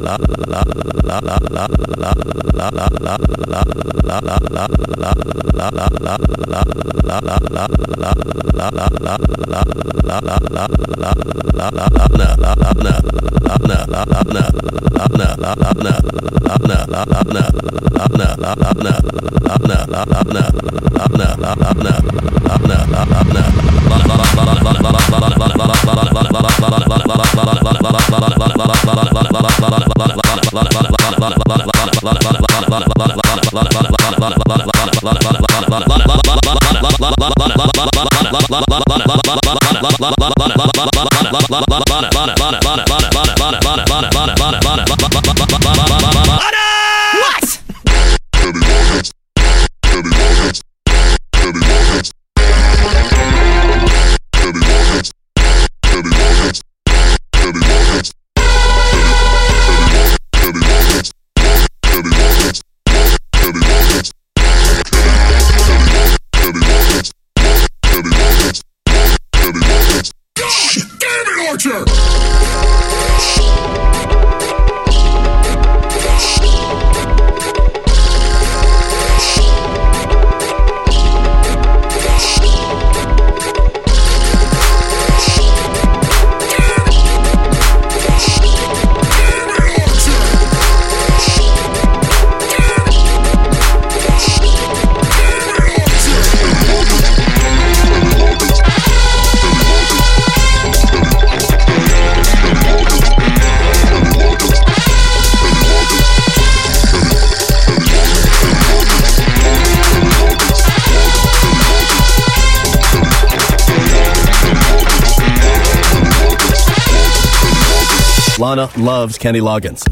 لا لا لا Para! Damn it, Archer! Lana loves Kenny Loggins.